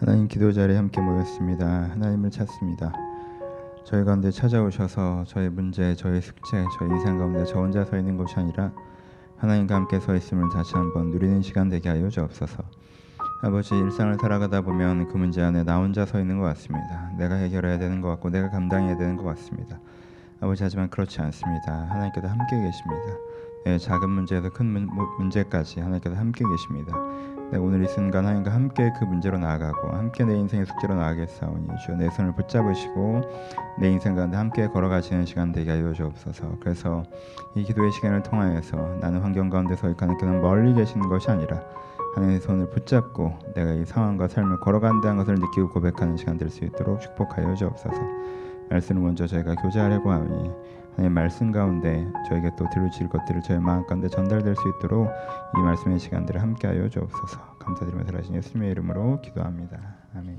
하나님 기도 자리에 함께 모였습니다. 하나님을 찾습니다. 저희 가운데 찾아오셔서 저의 문제, 저의 숙제, 저희 인생 가운데 저 혼자 서 있는 것이 아니라 하나님과 함께 서 있음을 다시 한번 누리는 시간 되게 하여 주옵소서. 아버지 일상을 살아가다 보면 그 문제 안에 나 혼자 서 있는 것 같습니다. 내가 해결해야 되는 것 같고 내가 감당해야 되는 것 같습니다. 아버지 하지만 그렇지 않습니다. 하나님께서 함께 계십니다. 네, 작은 문제에서 큰 문, 문제까지 하나님께서 함께 계십니다. 네, 오늘 이 순간 하나님과 함께 그 문제로 나아가고 함께 내 인생의 숙제로 나아가겠사오니 주여 내 손을 붙잡으시고 내 인생 가운데 함께 걸어가시는 시간 되게 하여 주옵소서. 그래서 이 기도의 시간을 통하여서 나는 환경 가운데 서 있고 하나님께서 멀리 계시는 것이 아니라 하나님의 손을 붙잡고 내가 이 상황과 삶을 걸어간다는 것을 느끼고 고백하는 시간 될 수 있도록 축복하여 주옵소서. 말씀을 먼저 저희가 교제하려고 하오니 하나님 말씀 가운데 저에게 또 들으실 것들을 저의 마음 가운데 전달될 수 있도록 이 말씀의 시간들을 함께하여 주옵소서. 감사드리며 살아신 예수님의 이름으로 기도합니다. 아멘.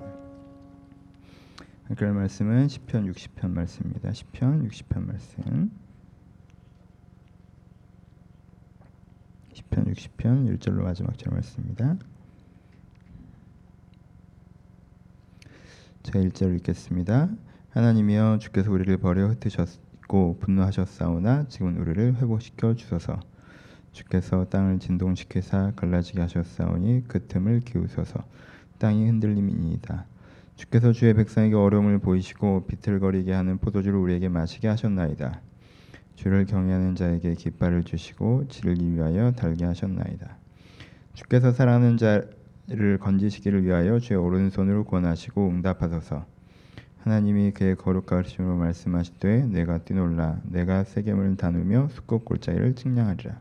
그럴 말씀은 시편 60편 말씀입니다. 시편 60편 말씀. 시편 60편 1절로 마지막 절 말씀입니다. 제가 1절 읽겠습니다. 하나님이여 주께서 우리를 버려 흩으셨 고 분노하셨사오나 지금은 우리를 회복시켜 주소서. 주께서 땅을 진동시키사 갈라지게 하셨사오니 그 틈을 기우소서. 땅이 흔들림이니이다. 주께서 주의 백성에게 어려움을 보이시고 비틀거리게 하는 포도주를 우리에게 마시게 하셨나이다. 주를 경외하는 자에게 깃발을 주시고 지를 위하여 달게 하셨나이다. 주께서 사랑하는 자를 건지시기를 위하여 주의 오른손으로 권하시고 응답하소서. 하나님이 그의 거룩하심으로 말씀하시되 내가 뛰놀라 내가 세겜을 다누며 수컷 골짜기를 측량하리라.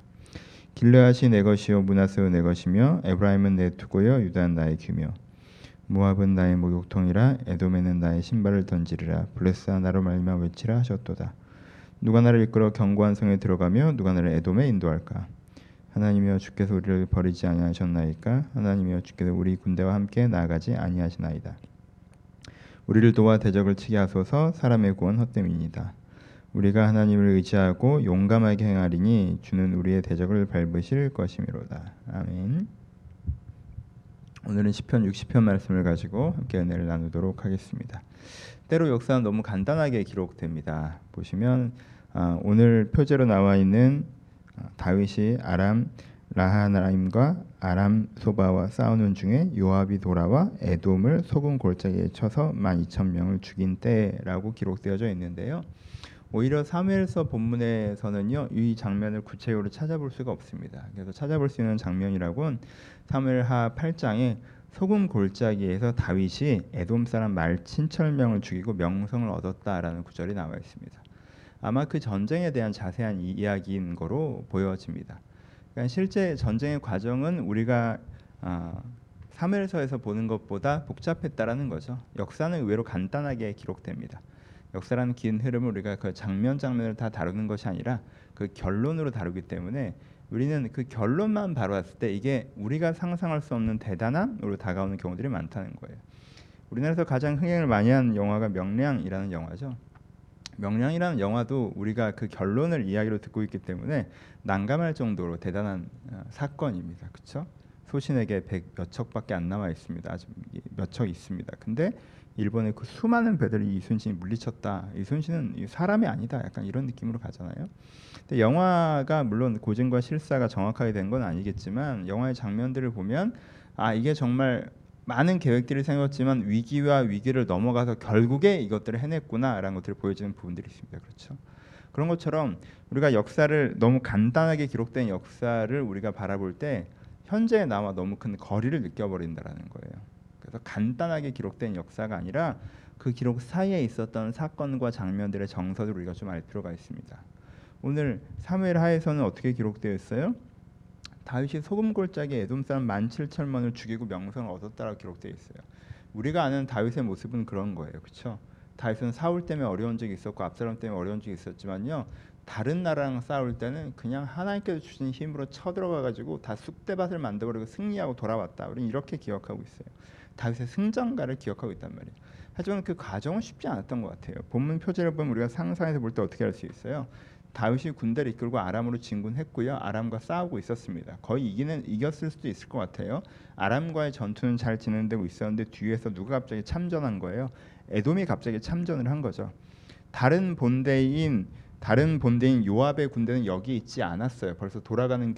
길르앗이 내 것이요 문하스는 내 것이며 에브라임은 내 투고요 유다는 나의 규며 모압은 나의 목욕통이라 에돔에는 나의 신발을 던지리라 블레스아 나로 말미암아 외치라 하셨도다. 누가 나를 이끌어 견고한 성에 들어가며 누가 나를 에돔에 인도할까? 하나님이여 주께서 우리를 버리지 아니하셨나이까? 하나님이여 주께서 우리 군대와 함께 나아가지 아니하시나이다. 우리를 도와 대적을 치게 하소서 사람의 구원 헛됨이니다. 우리가 하나님을 의지하고 용감하게 행하리니 주는 우리의 대적을 밟으실 것이미로다. 아멘. 오늘은 시편 60편 말씀을 가지고 함께 은혜를 나누도록 하겠습니다. 때로 역사는 너무 간단하게 기록됩니다. 보시면 아, 오늘 표제로 나와 있는 아, 다윗이 아람 라하나임과 아람 소바와 싸우는 중에 요압이 돌아와 에돔을 소금 골짜기에 쳐서 12,000명을 죽인 때라고 기록되어져 있는데요. 오히려 사무엘서 본문에서는요 이 장면을 구체적으로 찾아볼 수가 없습니다. 그래서 찾아볼 수 있는 장면이라곤 사무엘하 8장에 소금 골짜기에서 다윗이 에돔 사람 말 친철명을 죽이고 명성을 얻었다라는 구절이 나와 있습니다. 아마 그 전쟁에 대한 자세한 이야기인 거로 보여집니다. 그러니까 실제 전쟁의 과정은 우리가 아, 사무엘서에서 보는 것보다 복잡했다라는 거죠. 역사는 의외로 간단하게 기록됩니다. 역사라는 긴 흐름을 우리가 그 장면 장면을 다 다루는 것이 아니라 그 결론으로 다루기 때문에 우리는 그 결론만 바로 봤을 때 이게 우리가 상상할 수 없는 대단함으로 다가오는 경우들이 많다는 거예요. 우리나라에서 가장 흥행을 많이 한 영화가 명량이라는 영화죠. 명량이라는 영화도 우리가 그 결론을 이야기로 듣고 있기 때문에 난감할 정도로 대단한 어, 사건입니다. 그렇죠? 소신에게 백몇 척밖에 안 남아 있습니다. 아직 몇 척 있습니다. 근데 일본의 그 수많은 배들이 이순신이 물리쳤다. 이순신은 사람이 아니다. 약간 이런 느낌으로 가잖아요. 근데 영화가 물론 고증과 실사가 정확하게 된 건 아니겠지만 영화의 장면들을 보면 아 이게 정말 많은 계획들을 세웠지만 위기와 위기를 넘어가서 결국에 이것들을 해냈구나라는 것들을 보여주는 부분들이 있습니다. 그렇죠? 그런 것처럼 우리가 역사를 너무 간단하게 기록된 역사를 우리가 바라볼 때 현재의 나와 너무 큰 거리를 느껴버린다라는 거예요. 그래서 간단하게 기록된 역사가 아니라 그 기록 사이에 있었던 사건과 장면들의 정서를 우리가 좀 알 필요가 있습니다. 오늘 사무엘 하에서는 어떻게 기록되어 있어요? 다윗이 소금 골짜기에 에돔 사람 만 칠천만을 죽이고 명성을 얻었다라고 기록되어 있어요. 우리가 아는 다윗의 모습은 그런 거예요. 그렇죠? 다윗은 사울 때문에 어려운 적이 있었고 압살롬 때문에 어려운 적이 있었지만요. 다른 나라랑 싸울 때는 그냥 하나님께서 주신 힘으로 쳐들어가 가지고 다 쑥대밭을 만들어버리고 승리하고 돌아왔다. 우리는 이렇게 기억하고 있어요. 다윗의 승전가를 기억하고 있단 말이에요. 하지만 그 과정은 쉽지 않았던 것 같아요. 본문 표제를 보면 우리가 상상해서 볼 때 어떻게 할수 있어요? 다윗이 군대를 이끌고 아람으로 진군했고요. 아람과 싸우고 있었습니다. 거의 이기는 이겼을 수도 있을 것 같아요. 아람과의 전투는 잘 진행되고 있었는데 뒤에서 누가 갑자기 참전한 거예요. 에돔이 갑자기 참전을 한 거죠. 다른 본대인 다른 본대인 요압의 군대는 여기 있지 않았어요. 벌써 돌아가는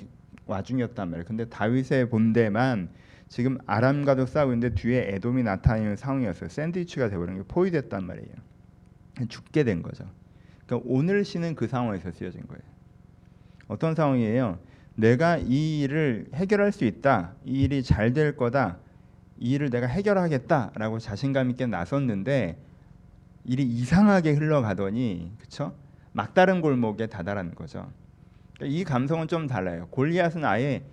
와중이었단 말이에요. 근데 다윗의 본대만 지금 아람과도 싸우고 있는데 뒤에 에돔이 나타나는 상황이었어요. 샌드위치가 되버린 게 포위됐단 말이에요. 죽게 된 거죠. 그러니까 오늘 시는 그 상황에서 쓰여진 거예요. 어떤 상황이에요? 내가 이 일을 해결할 수 있다. 이 일이 잘 될 거다. 이 일을 내가 해결하겠다라고 자신감 있게 나섰는데 일이 이상하게 흘러가더니 그쵸? 막다른 골목에 다다라는 거죠. 그러니까 이 감성은 좀 달라요. 골리앗은 아예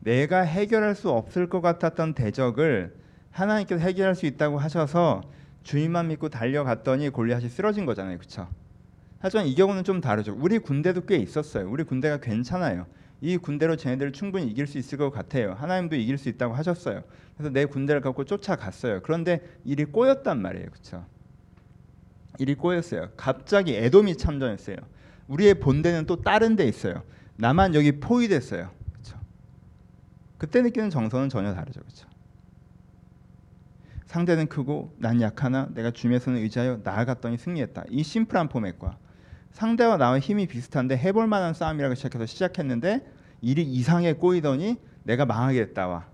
내가 해결할 수 없을 것 같았던 대적을 하나님께서 해결할 수 있다고 하셔서 주님만 믿고 달려갔더니 골리앗이 쓰러진 거잖아요. 그렇죠? 하지만 이 경우는 좀 다르죠. 우리 군대도 꽤 있었어요. 우리 군대가 괜찮아요. 이 군대로 쟤네들을 충분히 이길 수 있을 것 같아요. 하나님도 이길 수 있다고 하셨어요. 그래서 내 군대를 갖고 쫓아갔어요. 그런데 일이 꼬였단 말이에요. 그렇죠? 일이 꼬였어요. 갑자기 에돔이 참전했어요. 우리의 본대는 또 다른 데 있어요. 나만 여기 포위됐어요. 그렇죠? 그때 느끼는 정서는 전혀 다르죠. 그렇죠? 상대는 크고 난 약하나 내가 손을 의지하여 나아갔더니 승리했다. 이 심플한 포맷과 상대와 나와 힘이 비슷한데 해볼 만한 싸움이라고 시작해서 시작했는데 일이 이상하게 꼬이더니 내가 망하게 됐다와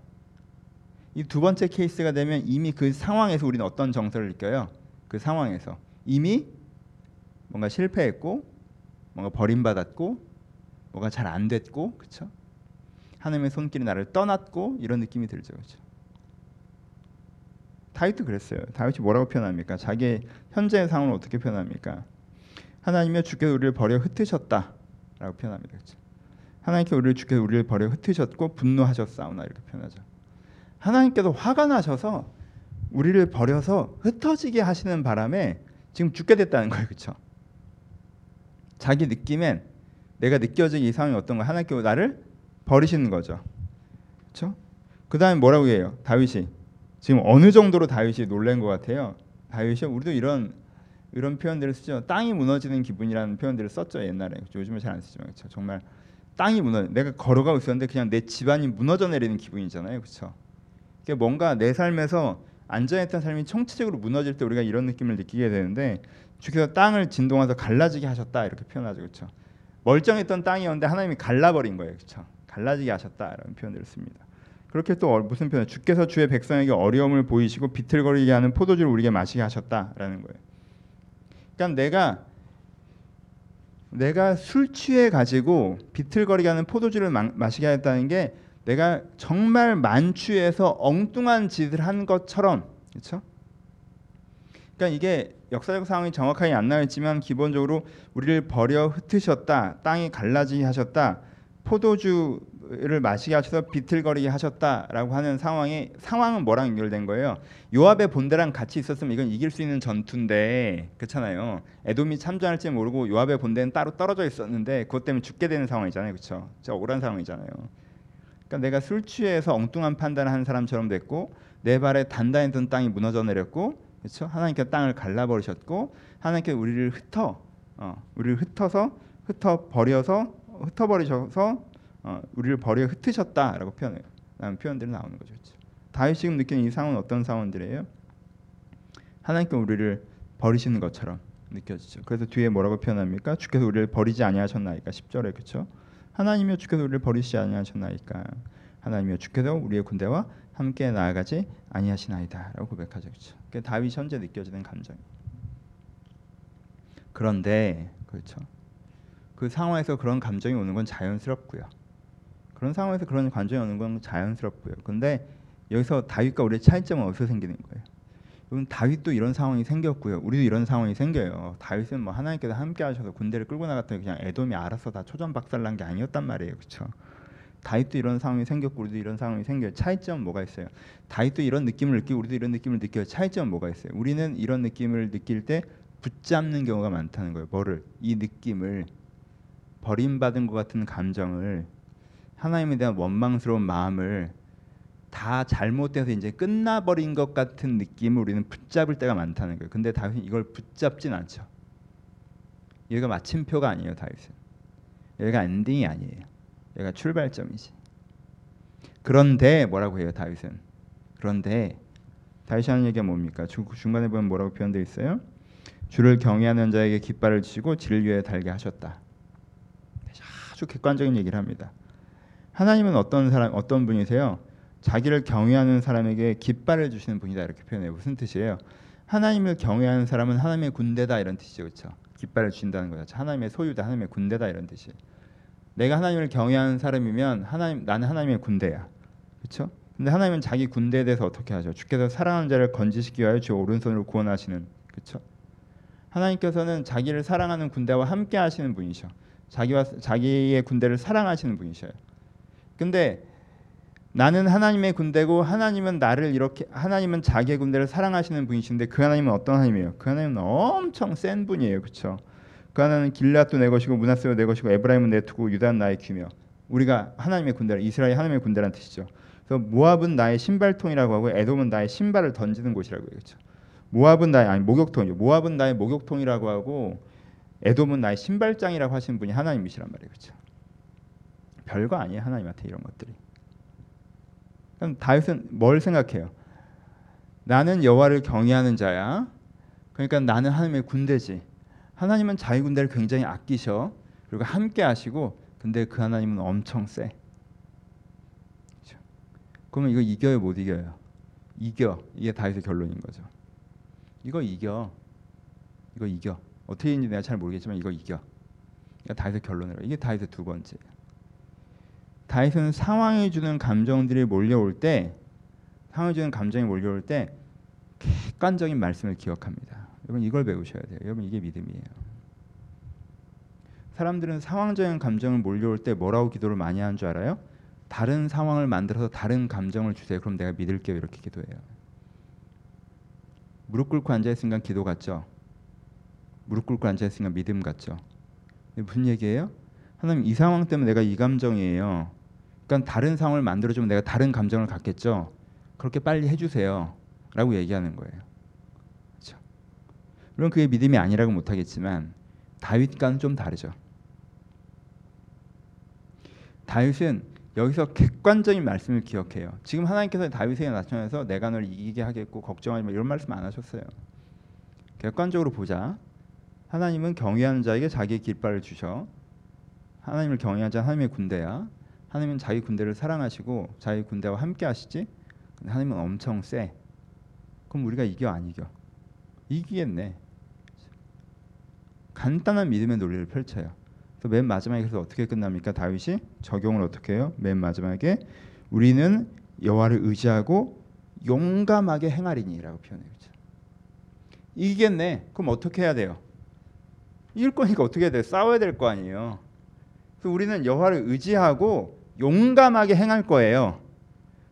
이 두 번째 케이스가 되면 이미 그 상황에서 우리는 어떤 정서를 느껴요? 그 상황에서 이미 뭔가 실패했고 뭔가 버림받았고 뭐가 잘 안 됐고 그렇죠? 하나님의 손길이 나를 떠났고 이런 느낌이 들죠. 그렇죠? 다윗도 그랬어요. 다윗이 뭐라고 표현합니까? 자기의 현재의 상황을 어떻게 표현합니까? 하나님의 주께서 우리를 버려 흩으셨다라고 표현합니다. 그렇죠? 하나님께 우리를 주께서 우리를 버려 흩으셨고 분노하셨사오나 이렇게 표현하죠. 하나님께서 화가 나셔서 우리를 버려서 흩어지게 하시는 바람에 지금 죽게 됐다는 거예요. 그렇죠? 자기 느낌엔 내가 느껴지기 이 상황이 어떤 거 하나님께서 나를 버리시는 거죠. 그렇죠? 그다음에 뭐라고 해요? 다윗이 지금 어느 정도로 다윗이 놀란 것 같아요. 다윗이 우리도 이런 이런 표현들을 쓰죠. 땅이 무너지는 기분이라는 표현들을 썼죠 옛날에. 요즘은 잘 안 쓰지만 그렇죠. 정말 땅이 무너. 내가 걸어가고 있었는데 그냥 내 집안이 무너져 내리는 기분이잖아요, 그렇죠? 그게 뭔가 내 삶에서 안전했던 삶이 총체적으로 무너질 때 우리가 이런 느낌을 느끼게 되는데 주께서 땅을 진동해서 갈라지게 하셨다 이렇게 표현하죠, 그렇죠? 멀쩡했던 땅이었는데 하나님이 갈라버린 거예요, 그렇죠? 갈라지게 하셨다라는 표현들을 씁니다. 그렇게 또 무슨 표현? 주께서 주의 백성에게 어려움을 보이시고 비틀거리게 하는 포도주를 우리에게 마시게 하셨다라는 거예요. 그러니까 내가 내가 술 취해 가지고 비틀거리게 하는 포도주를 마, 시게 했다는 게 내가 정말 만취해서 엉뚱한 짓을 한 것처럼 그렇죠? 그러니까 이게 역사적 상황이 정확하게 안 나와 있지만 기본적으로 우리를 버려 흩으셨다, 땅이 갈라지게 하셨다, 포도주 를 마시게 하셔서 비틀거리게 하셨다라고 하는 상황이 상황은 뭐랑 연결된 거예요? 요압의 본대랑 같이 있었으면 이건 이길 수 있는 전투인데 그렇잖아요. 에돔이 참전할지 모르고 요압의 본대는 따로 떨어져 있었는데 그것 때문에 죽게 되는 상황이잖아요. 그렇죠? 진짜 억울한 상황이잖아요. 그러니까 내가 술 취해서 엉뚱한 판단을 한 사람처럼 됐고 내 발에 단단했던 땅이 무너져 내렸고 그렇죠? 하나님께 땅을 갈라버리셨고 하나님께 우리를 흩어 어, 우리를 흩어서 흩어 버려서 흩어버리셔서 어, 우리를 버려 흩으셨다라고 표현해요. 라는 표현들이 나오는 거죠. 그렇죠? 다윗이 지금 느끼는 이 상황은 어떤 상황들이에요? 하나님께 우리를 버리시는 것처럼 느껴지죠. 그래서 뒤에 뭐라고 표현합니까? 주께서 우리를 버리지 아니하셨나이까 10절에 그렇죠? 하나님이여 주께서 우리를 버리시지 아니하셨나이까 하나님이여 주께서 우리의 군대와 함께 나아가지 아니하시나이다라고 고백하죠. 그렇죠? 그게 다윗 현재 느껴지는 감정. 그런데 그렇죠. 그 상황에서 그런 감정이 오는 건 자연스럽고요. 그런 상황에서 그런 감정이 오는 건 자연스럽고요. 근데 여기서 다윗과 우리의 차이점은 어디서 생기는 거예요? 여러분 다윗도 이런 상황이 생겼고요. 우리도 이런 상황이 생겨요. 다윗은 뭐 하나님께서 함께 하셔서 군대를 끌고 나갔더니 그냥 에돔이 알아서 다 초전박살난 게 아니었단 말이에요. 그렇죠? 다윗도 이런 상황이 생겼고 우리도 이런 상황이 생겨요. 차이점은 뭐가 있어요? 다윗도 이런 느낌을 느끼고 우리도 이런 느낌을 느껴요. 차이점은 뭐가 있어요? 우리는 이런 느낌을 느낄 때 붙잡는 경우가 많다는 거예요. 뭐를? 이 느낌을 버림받은 것 같은 감정을 하나님에 대한 원망스러운 마음을 다 잘못돼서 이제 끝나버린 것 같은 느낌을 우리는 붙잡을 때가 많다는 거예요. 근데 다윗은 이걸 붙잡진 않죠. 얘가 마침표가 아니에요, 다윗은. 여기가 엔딩이 아니에요. 여기가 출발점이지. 그런데 뭐라고 해요 다윗은? 그런데 다윗이 하는 얘기가 뭡니까? 중, 중간에 보면 뭐라고 표현되어 있어요? 주를 경외하는 자에게 깃발을 치고 진리에 달게 하셨다. 아주 객관적인 얘기를 합니다. 하나님은 어떤 사람 어떤 분이세요? 자기를 경외하는 사람에게 깃발을 주시는 분이다 이렇게 표현해요. 무슨 뜻이에요? 하나님을 경외하는 사람은 하나님의 군대다 이런 뜻이죠, 그렇죠? 깃발을 주신다는 거죠. 하나님의 소유다, 하나님의 군대다 이런 뜻이에요. 내가 하나님을 경외하는 사람이면 하나님 나는 하나님의 군대야, 그렇죠? 근데 하나님은 자기 군대에 대해서 어떻게 하죠? 주께서 사랑하는 자를 건지시기 위하여 주 오른손으로 구원하시는, 그렇죠? 하나님께서는 자기를 사랑하는 군대와 함께 하시는 분이셔. 자기와 자기의 군대를 사랑하시는 분이셔요. 근데 나는 하나님의 군대고 하나님은 나를 이렇게 하나님은 자기의 군대를 사랑하시는 분이신데 그 하나님은 어떤 하나님이에요? 그 하나님은 엄청 센 분이에요. 그렇죠? 그 하나님은 길앗도 내 것이고 문하세도 내 것이고 에브라임은 내 투고 유다는 나의 귀며 우리가 하나님의 군대라 이스라엘 하나님의 군대라는 뜻이죠. 그래서 모압은 나의 신발통이라고 하고 에돔은 나의 신발을 던지는 곳이라고 해요. 그렇죠? 모압은 나의 아니 목욕통이죠. 모압은 나의 목욕통이라고 하고 에돔은 나의 신발장이라고 하시는 분이 하나님이시란 말이에요. 그렇죠? 별거 아니에요. 하나님한테 이런 것들이. 그럼 다윗은 뭘 생각해요? 나는 여호와를 경외하는 자야. 그러니까 나는 하나님의 군대지. 하나님은 자기 군대를 굉장히 아끼셔. 그리고 함께 하시고 근데 그 하나님은 엄청 세. 그렇죠? 그러면 이거 이겨요, 못 이겨요? 이겨. 이게 다윗의 결론인 거죠. 이거 이겨. 이거 이겨. 어떻게 했는지 내가 잘 모르겠지만 이거 이겨. 그러니까 다윗의 결론이라. 이게 다윗의 두 번째. 다윗은 상황이 주는 감정들이 몰려올 때 상황이 주는 감정이 몰려올 때 객관적인 말씀을 기억합니다. 여러분 이걸 배우셔야 돼요. 여러분 이게 믿음이에요. 사람들은 상황적인 감정을 몰려올 때 뭐라고 기도를 많이 하는 줄 알아요? 다른 상황을 만들어서 다른 감정을 주세요. 그럼 내가 믿을게요. 이렇게 기도해요. 무릎 꿇고 앉아 있으니까 기도 같죠. 무릎 꿇고 앉아 있으니까 믿음 같죠. 무슨 얘기예요? 하나님 이 상황 때문에 내가 이 감정이에요. 그러니까 다른 상황을 만들어주면 내가 다른 감정을 갖겠죠. 그렇게 빨리 해주세요.라고 얘기하는 거예요. 그렇죠? 물론 그게 믿음이 아니라고 못하겠지만 다윗과는 좀 다르죠. 다윗은 여기서 객관적인 말씀을 기억해요. 지금 하나님께서 다윗에게 나타나서 내가 널 이기게 하겠고 걱정하지 마 이런 말씀 안 하셨어요. 객관적으로 보자. 하나님은 경외하는 자에게 자기의 깃발을 주셔. 하나님을 경외하는 자 하나님의 군대야. 하나님은 자기 군대를 사랑하시고 자기 군대와 함께 하시지. 하나님은 엄청 세. 그럼 우리가 이겨 안 이겨? 이기겠네. 간단한 믿음의 논리를 펼쳐요. 그래서 맨 마지막에 그래서 어떻게 끝납니까? 다윗이 적용을 어떻게 해요? 맨 마지막에 우리는 여호와를 의지하고 용감하게 행하리니라고 표현해요. 그렇죠? 이기겠네. 그럼 어떻게 해야 돼요? 이길 거니까 어떻게 해야 돼? 싸워야 될 거 아니에요. 그래서 우리는 여호와를 의지하고 용감하게 행할 거예요.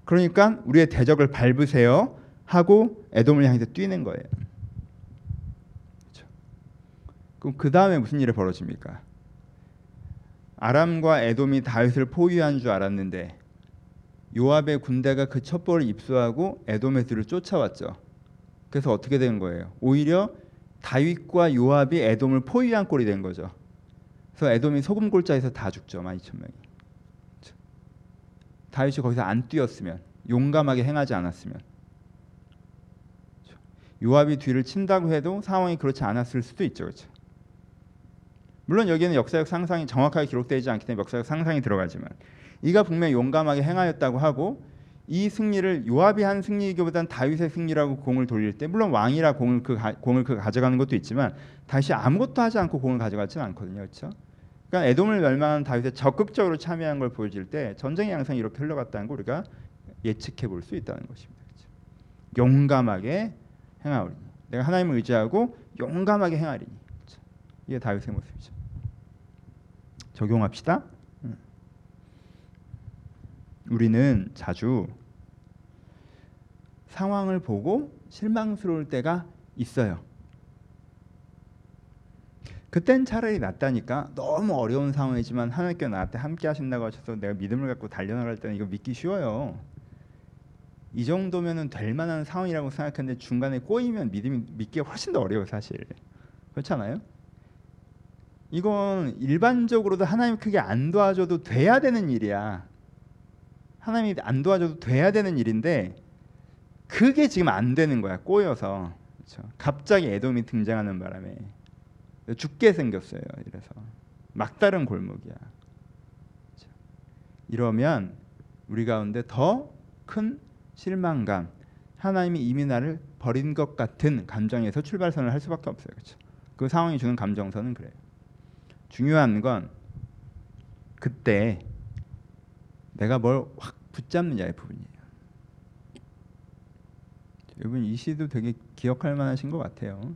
그러니까 우리의 대적을 밟으세요 하고 에돔을 향해서 뛰는 거예요. 그렇죠? 그럼 그 다음에 무슨 일이 벌어집니까? 아람과 에돔이 다윗을 포위한 줄 알았는데 요압의 군대가 그 첩보를 입수하고 에돔의 뒤를 쫓아왔죠. 그래서 어떻게 된 거예요? 오히려 다윗과 요압이 에돔을 포위한 꼴이 된 거죠. 그래서 에돔이 소금 골짜기에서 다 죽죠. 12,000명이. 다윗이 거기서 안 뛰었으면 용감하게 행하지 않았으면 요압이 뒤를 친다고 해도 상황이 그렇지 않았을 수도 있죠. 그렇죠? 물론 여기에는 역사적 상상이 정확하게 기록되지 않기 때문에 역사적 상상이 들어가지만 이가 분명 용감하게 행하였다고 하고 이 승리를 요압이 한 승리이기보다는 다윗의 승리라고 공을 돌릴 때 물론 왕이라 공을 그 가, 공을 그 가져가는 것도 있지만 다시 아무것도 하지 않고 공을 가져가지는 않거든요. 그렇죠? 그러니까 에돔을 멸망한 다윗의 적극적으로 참여한 걸 보여줄 때 전쟁의 양상이 이렇게 흘러갔다는 걸 우리가 예측해 볼 수 있다는 것입니다. 그렇죠? 용감하게 행하오리니 내가 하나님을 의지하고 용감하게 행하리니 그렇죠? 이게 다윗의 모습이죠. 적용합시다. 음. 우리는 자주 상황을 보고 실망스러울 때가 있어요. 그땐 차라리 낫다니까 너무 어려운 상황이지만 하나님께서 나한테 함께 하신다고 하셔서 내가 믿음을 갖고 달려나갈 때는 이거 믿기 쉬워요. 이 정도면은 될 만한 상황이라고 생각했는데 중간에 꼬이면 믿음이 믿기가 훨씬 더 어려워 사실. 그렇잖아요? 이건 일반적으로도 하나님 크게 안 도와줘도 돼야 되는 일이야. 하나님이 안 도와줘도 돼야 되는 일인데 그게 지금 안 되는 거야. 꼬여서. 그렇죠? 갑자기 에돔이 등장하는 바람에 죽게 생겼어요. 이래서 막다른 골목이야. 그렇죠? 이러면 우리 가운데 더 큰 실망감, 하나님이 이미 나를 버린 것 같은 감정에서 출발선을 할 수밖에 없어요. 그렇죠? 그 상황이 주는 감정선은 그래요. 중요한 건 그때 내가 뭘 확 붙잡느냐의 부분이에요. 여러분 이 시도 되게 기억할 만하신 것 같아요.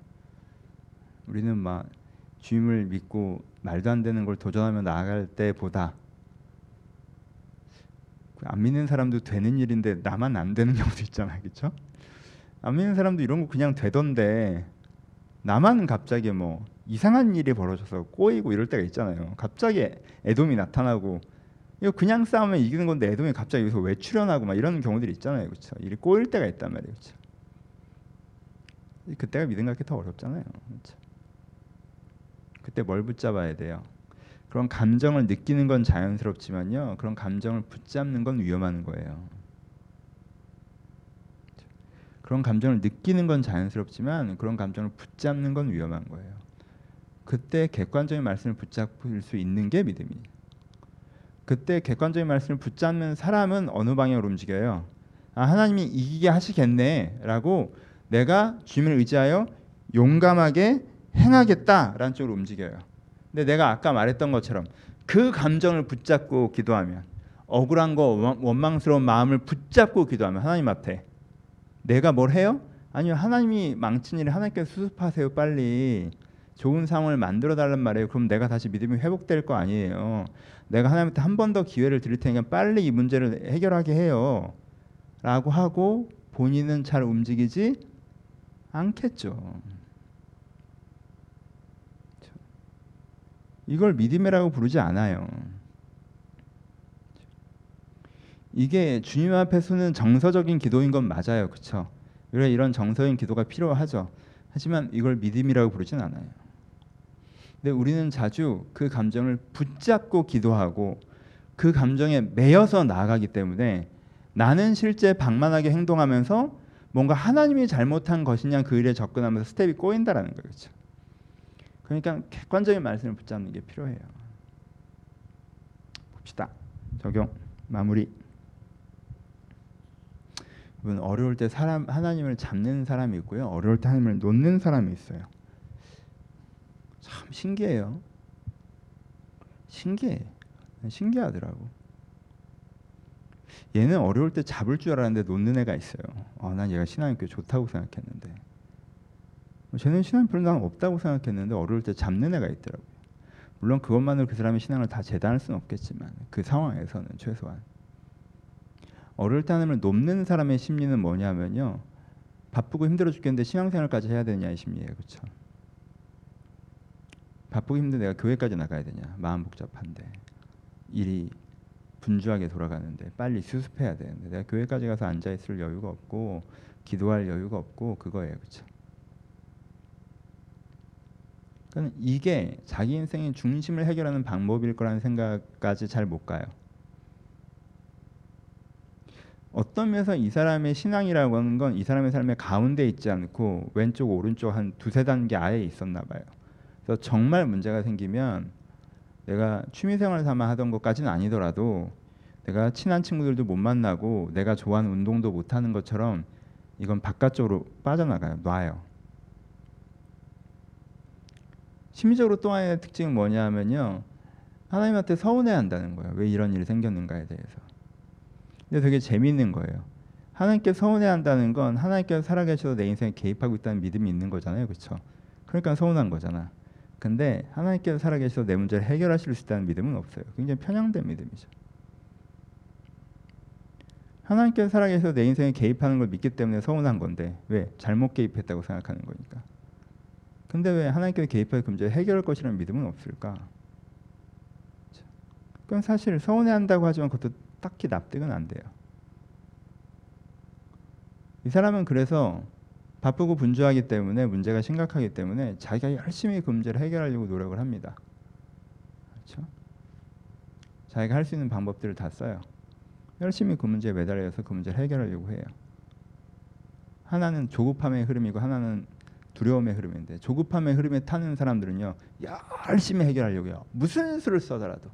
우리는 막 주임을 믿고 말도 안 되는 걸 도전하며 나아갈 때보다 안 믿는 사람도 되는 일인데 나만 안 되는 경우도 있잖아요, 그렇죠? 안 믿는 사람도 이런 거 그냥 되던데 나만 갑자기 뭐 이상한 일이 벌어져서 꼬이고 이럴 때가 있잖아요. 갑자기 애돔이 나타나고 이거 그냥 싸우면 이기는 건데 애돔이 갑자기 여기서 왜 출연하고 막 이런 경우들이 있잖아요, 그렇죠? 일이 꼬일 때가 있단 말이에요, 그렇죠? 그때가 믿음 갖기 더 어렵잖아요, 그렇죠? 그때 뭘 붙잡아야 돼요? 그런 감정을 느끼는 건 자연스럽지만요. 그런 감정을 붙잡는 건 위험한 거예요. 그런 감정을 느끼는 건 자연스럽지만 그런 감정을 붙잡는 건 위험한 거예요. 그때 객관적인 말씀을 붙잡을 수 있는 게 믿음이에요. 그때 객관적인 말씀을 붙잡는 사람은 어느 방향으로 움직여요? 아, 하나님이 이기게 하시겠네라고 내가 주님을 의지하여 용감하게 행하겠다라는 쪽으로 움직여요. 근데 내가 아까 말했던 것처럼 그 감정을 붙잡고 기도하면 억울한 거 원망스러운 마음을 붙잡고 기도하면 하나님 앞에 내가 뭘 해요? 아니요 하나님이 망친 일을 하나님께서 수습하세요 빨리 좋은 상황을 만들어 달란 말이에요. 그럼 내가 다시 믿음이 회복될 거 아니에요. 내가 하나님한테 한 번 더 기회를 드릴 테니까 빨리 이 문제를 해결하게 해요. 라고 하고 본인은 잘 움직이지 않겠죠. 이걸 믿음이라고 부르지 않아요. 이게 주님 앞에 서는 정서적인 기도인 건 맞아요. 그렇죠? 그래 이런 정서인 기도가 필요하죠. 하지만 이걸 믿음이라고 부르진 않아요. 근데 우리는 자주 그 감정을 붙잡고 기도하고 그 감정에 매여서 나아가기 때문에 나는 실제 방만하게 행동하면서 뭔가 하나님이 잘못한 것이냐 그 일에 접근하면서 스텝이 꼬인다라는 거죠. 그러니까 객관적인 말씀을 붙잡는 게 필요해요. 봅시다. 적용 마무리. 여러분 어려울 때 사람 하나님을 잡는 사람이 있고요. 어려울 때 하나님을 놓는 사람이 있어요. 참 신기해요. 신기해. 신기하더라고. 얘는 어려울 때 잡을 줄 알았는데 놓는 애가 있어요. 아, 난 얘가 신앙이 좋다고 생각했는데. 쟤는 신앙 별로 난 없다고 생각했는데 어려울 때 잡는 애가 있더라고요. 물론 그것만으로 그 사람의 신앙을 다 재단할 수는 없겠지만 그 상황에서는 최소한 어려울 때 하나님을 돕는 사람의 심리는 뭐냐면요. 바쁘고 힘들어 죽겠는데 신앙생활까지 해야 되냐의 심리예요. 그렇죠? 바쁘고 힘든데 내가 교회까지 나가야 되냐. 마음 복잡한데. 일이 분주하게 돌아가는데 빨리 수습해야 되는데 내가 교회까지 가서 앉아 있을 여유가 없고 기도할 여유가 없고 그거예요. 그렇죠? 그러니까 이게 자기 인생의 중심을 해결하는 방법일 거라는 생각까지 잘 못 가요. 어떤 면에서 이 사람의 신앙이라고 하는 건 이 사람의 삶의 가운데 있지 않고 왼쪽 오른쪽 한 두세 단계 아예 있었나 봐요. 그래서 정말 문제가 생기면 내가 취미생활 삼아 하던 것까지는 아니더라도 내가 친한 친구들도 못 만나고 내가 좋아하는 운동도 못 하는 것처럼 이건 바깥쪽으로 빠져나가요. 놔요. 심리적으로 또 하나의 특징은 뭐냐면요. 하나님한테 서운해한다는 거예요. 왜 이런 일이 생겼는가에 대해서. 근데 되게 재미있는 거예요. 하나님께 서운해한다는 건 하나님께서 살아계셔서 내 인생에 개입하고 있다는 믿음이 있는 거잖아요, 그렇죠? 그러니까 서운한 거잖아. 근데 하나님께서 살아계셔서 내 문제를 해결하실 수 있다는 믿음은 없어요. 굉장히 편향된 믿음이죠. 하나님께서 살아계셔서 내 인생에 개입하는 걸 믿기 때문에 서운한 건데 왜 잘못 개입했다고 생각하는 거니까. 근데 왜 하나님께서 개입해서 그 문제를 해결할 것이라는 믿음은 없을까? 그건 사실 서운해한다고 하지만 그것도 딱히 납득은 안 돼요. 이 사람은 그래서 바쁘고 분주하기 때문에 문제가 심각하기 때문에 자기가 열심히 그 문제를 해결하려고 노력을 합니다. 그렇죠? 자기가 할 수 있는 방법들을 다 써요. 열심히 그 문제에 매달려서 그 문제를 해결하려고 해요. 하나는 조급함의 흐름이고 하나는 두려움의 흐름인데 조급함의 흐름에 타는 사람들은요 열심히 해결하려고 해요. 무슨 수를 써더라도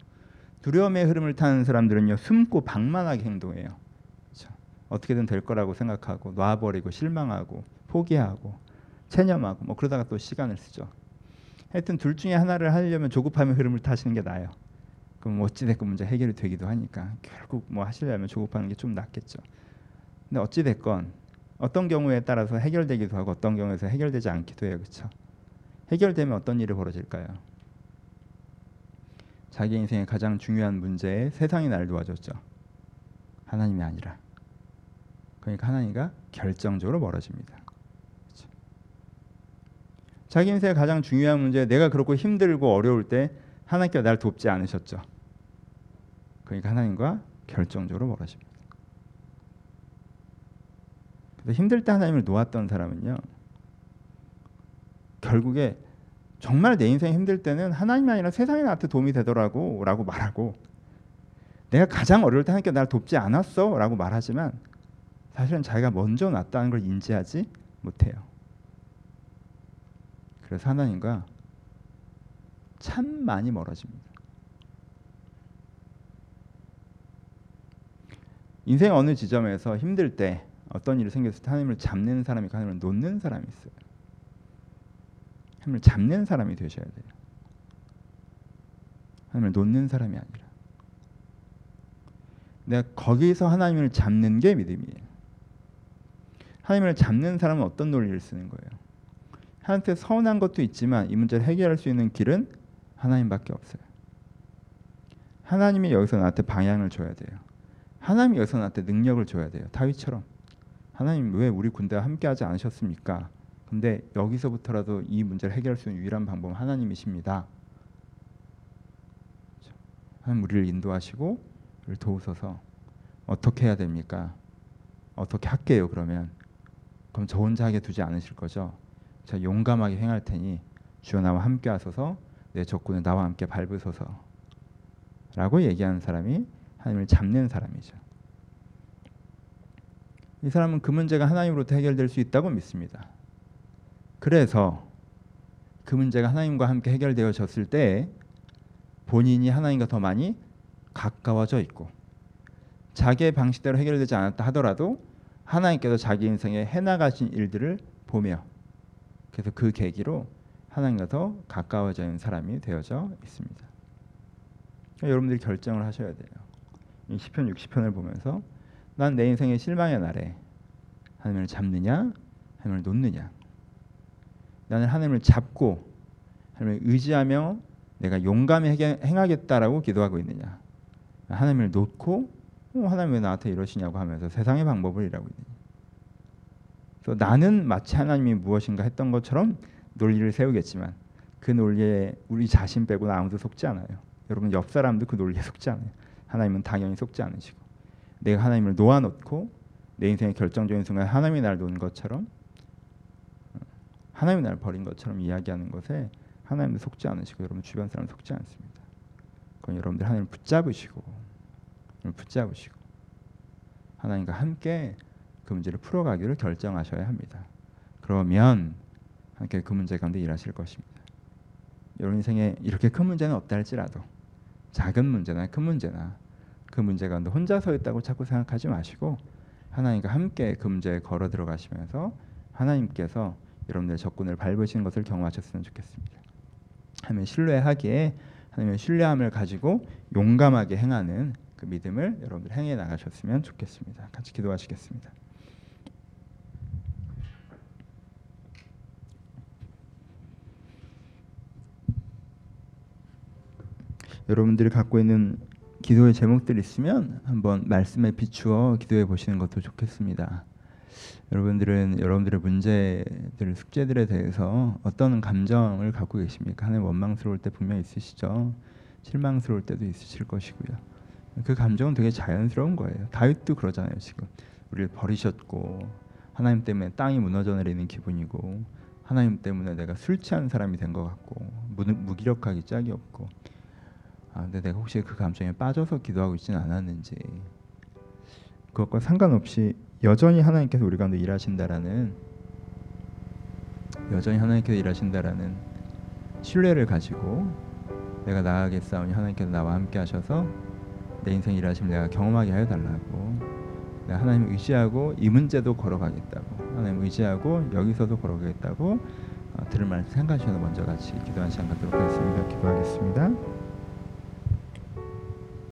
두려움의 흐름을 타는 사람들은요 숨고 방만하게 행동해요. 그렇죠? 어떻게든 될 거라고 생각하고 놔버리고 실망하고 포기하고 체념하고 뭐 그러다가 또 시간을 쓰죠. 하여튼 둘 중에 하나를 하려면 조급함의 흐름을 타시는 게 나아요. 그럼 어찌됐건 문제 해결이 되기도 하니까 결국 뭐 하시려면 조급하는 게 좀 낫겠죠. 근데 어찌됐건 어떤 경우에 따라서 해결되기도 하고 어떤 경우에서 해결되지 않기도 해요. 그렇죠? 해결되면 어떤 일이 벌어질까요? 자기 인생의 가장 중요한 문제에 세상이 날 도와줬죠. 하나님이 아니라. 그러니까 하나님과 결정적으로 멀어집니다. 그렇죠? 자기 인생의 가장 중요한 문제 내가 그렇고 힘들고 어려울 때 하나님께서 날 돕지 않으셨죠. 그러니까 하나님과 결정적으로 멀어집니다. 그래서 힘들 때 하나님을 놓았던 사람은요. 결국에 정말 내 인생 힘들 때는 하나님이 아니라 세상이 나한테 도움이 되더라고라고 말하고 내가 가장 어려울 때 하나님께 날 돕지 않았어라고 말하지만 사실은 자기가 먼저 놨다는 걸 인지하지 못해요. 그래서 하나님과 참 많이 멀어집니다. 인생 어느 지점에서 힘들 때 어떤 일이 생겼을 때 하나님을 잡는 사람이 하나님을 놓는 사람이 있어요. 하나님을 잡는 사람이 되셔야 돼요. 하나님을 놓는 사람이 아니라. 내가 거기서 하나님을 잡는 게 믿음이에요. 하나님을 잡는 사람은 어떤 논리를 쓰는 거예요? 하나님한테 서운한 것도 있지만 이 문제를 해결할 수 있는 길은 하나님밖에 없어요. 하나님이 여기서 나한테 방향을 줘야 돼요. 하나님이 여기서 나한테 능력을 줘야 돼요. 다윗처럼. 하나님 왜 우리 군대와 함께하지 않으셨습니까? 근데 여기서부터라도 이 문제를 해결할 수 있는 유일한 방법은 하나님이십니다. 하나님 우리를 인도하시고 우리를 도우소서 어떻게 해야 됩니까? 어떻게 할게요 그러면 그럼 저 혼자 하게 두지 않으실 거죠? 자 용감하게 행할 테니 주여 나와 함께 하소서 내 적군을 나와 함께 밟으소서 라고 얘기하는 사람이 하나님을 잡는 사람이죠. 이 사람은 그 문제가 하나님으로부터 해결될 수 있다고 믿습니다. 그래서 그 문제가 하나님과 함께 해결되어졌을 때 본인이 하나님과 더 많이 가까워져 있고 자기의 방식대로 해결되지 않았다 하더라도 하나님께서 자기 인생에 해나가신 일들을 보며 그래서 그 계기로 하나님과 더 가까워져 있는 사람이 되어져 있습니다. 여러분들이 결정을 하셔야 돼요. 이 시편 60편을 보면서 난 내 인생의 실망의 날에 하나님을 잡느냐 하나님을 놓느냐. 나는 하나님을 잡고 하나님을 의지하며 내가 용감히 행하겠다라고 기도하고 있느냐. 하나님을 놓고 어, 하나님 왜 나한테 이러시냐고 하면서 세상의 방법을 일하고 있느냐. 그래서 나는 마치 하나님이 무엇인가 했던 것처럼 논리를 세우겠지만 그 논리에 우리 자신 빼고는 아무도 속지 않아요. 여러분 옆 사람도 그 논리에 속지 않아요. 하나님은 당연히 속지 않으시고 내가 하나님을 놓아놓고 내 인생의 결정적인 순간 하나님이 날 놓은 것처럼 하나님이 날 버린 것처럼 이야기하는 것에 하나님도 속지 않으시고 여러분 주변 사람 속지 않습니다. 그건 여러분들 하나님을 붙잡으시고 붙잡으시고 하나님과 함께 그 문제를 풀어가기를 결정하셔야 합니다. 그러면 함께 그 문제 가운데 일하실 것입니다. 여러분 인생에 이렇게 큰 문제는 없다 할지라도 작은 문제나 큰 문제나 그 문제 가운데 혼자 서 있다고 자꾸 생각하지 마시고 하나님과 함께 그 문제에 걸어 들어가시면서 하나님께서 여러분들의 적군을 밟으시는 것을 경험하셨으면 좋겠습니다. 하나님 신뢰하기에 하나님의 신뢰함을 가지고 용감하게 행하는 그 믿음을 여러분들 행해 나가셨으면 좋겠습니다. 같이 기도하시겠습니다. 여러분들이 갖고 있는 기도의 제목들 있으면 한번 말씀에 비추어 기도해 보시는 것도 좋겠습니다. 여러분들은 여러분들의 문제들, 숙제들에 대해서 어떤 감정을 갖고 계십니까? 하나님 원망스러울 때 분명 있으시죠. 실망스러울 때도 있으실 것이고요. 그 감정은 되게 자연스러운 거예요. 다윗도 그러잖아요. 지금 우리를 버리셨고 하나님 때문에 땅이 무너져 내리는 기분이고 하나님 때문에 내가 술 취한 사람이 된 것 같고 무기력하기 짝이 없고 아, 근데 내가 혹시 그 감정에 빠져서 기도하고 있지는 않았는지 그것과 상관없이 여전히 하나님께서 우리 가운데 일하신다라는 여전히 하나님께서 일하신다라는 신뢰를 가지고 내가 나아가겠사오니 하나님께서 나와 함께 하셔서 내 인생 일하심을 내가 경험하게 하여 달라고 내가 하나님 의지하고 이 문제도 걸어가겠다고 하나님 의지하고 여기서도 걸어가겠다고 어, 들을 말씀 생각하셔서 먼저 같이 기도하는 시간 갖도록 하겠습니다. 기도하겠습니다.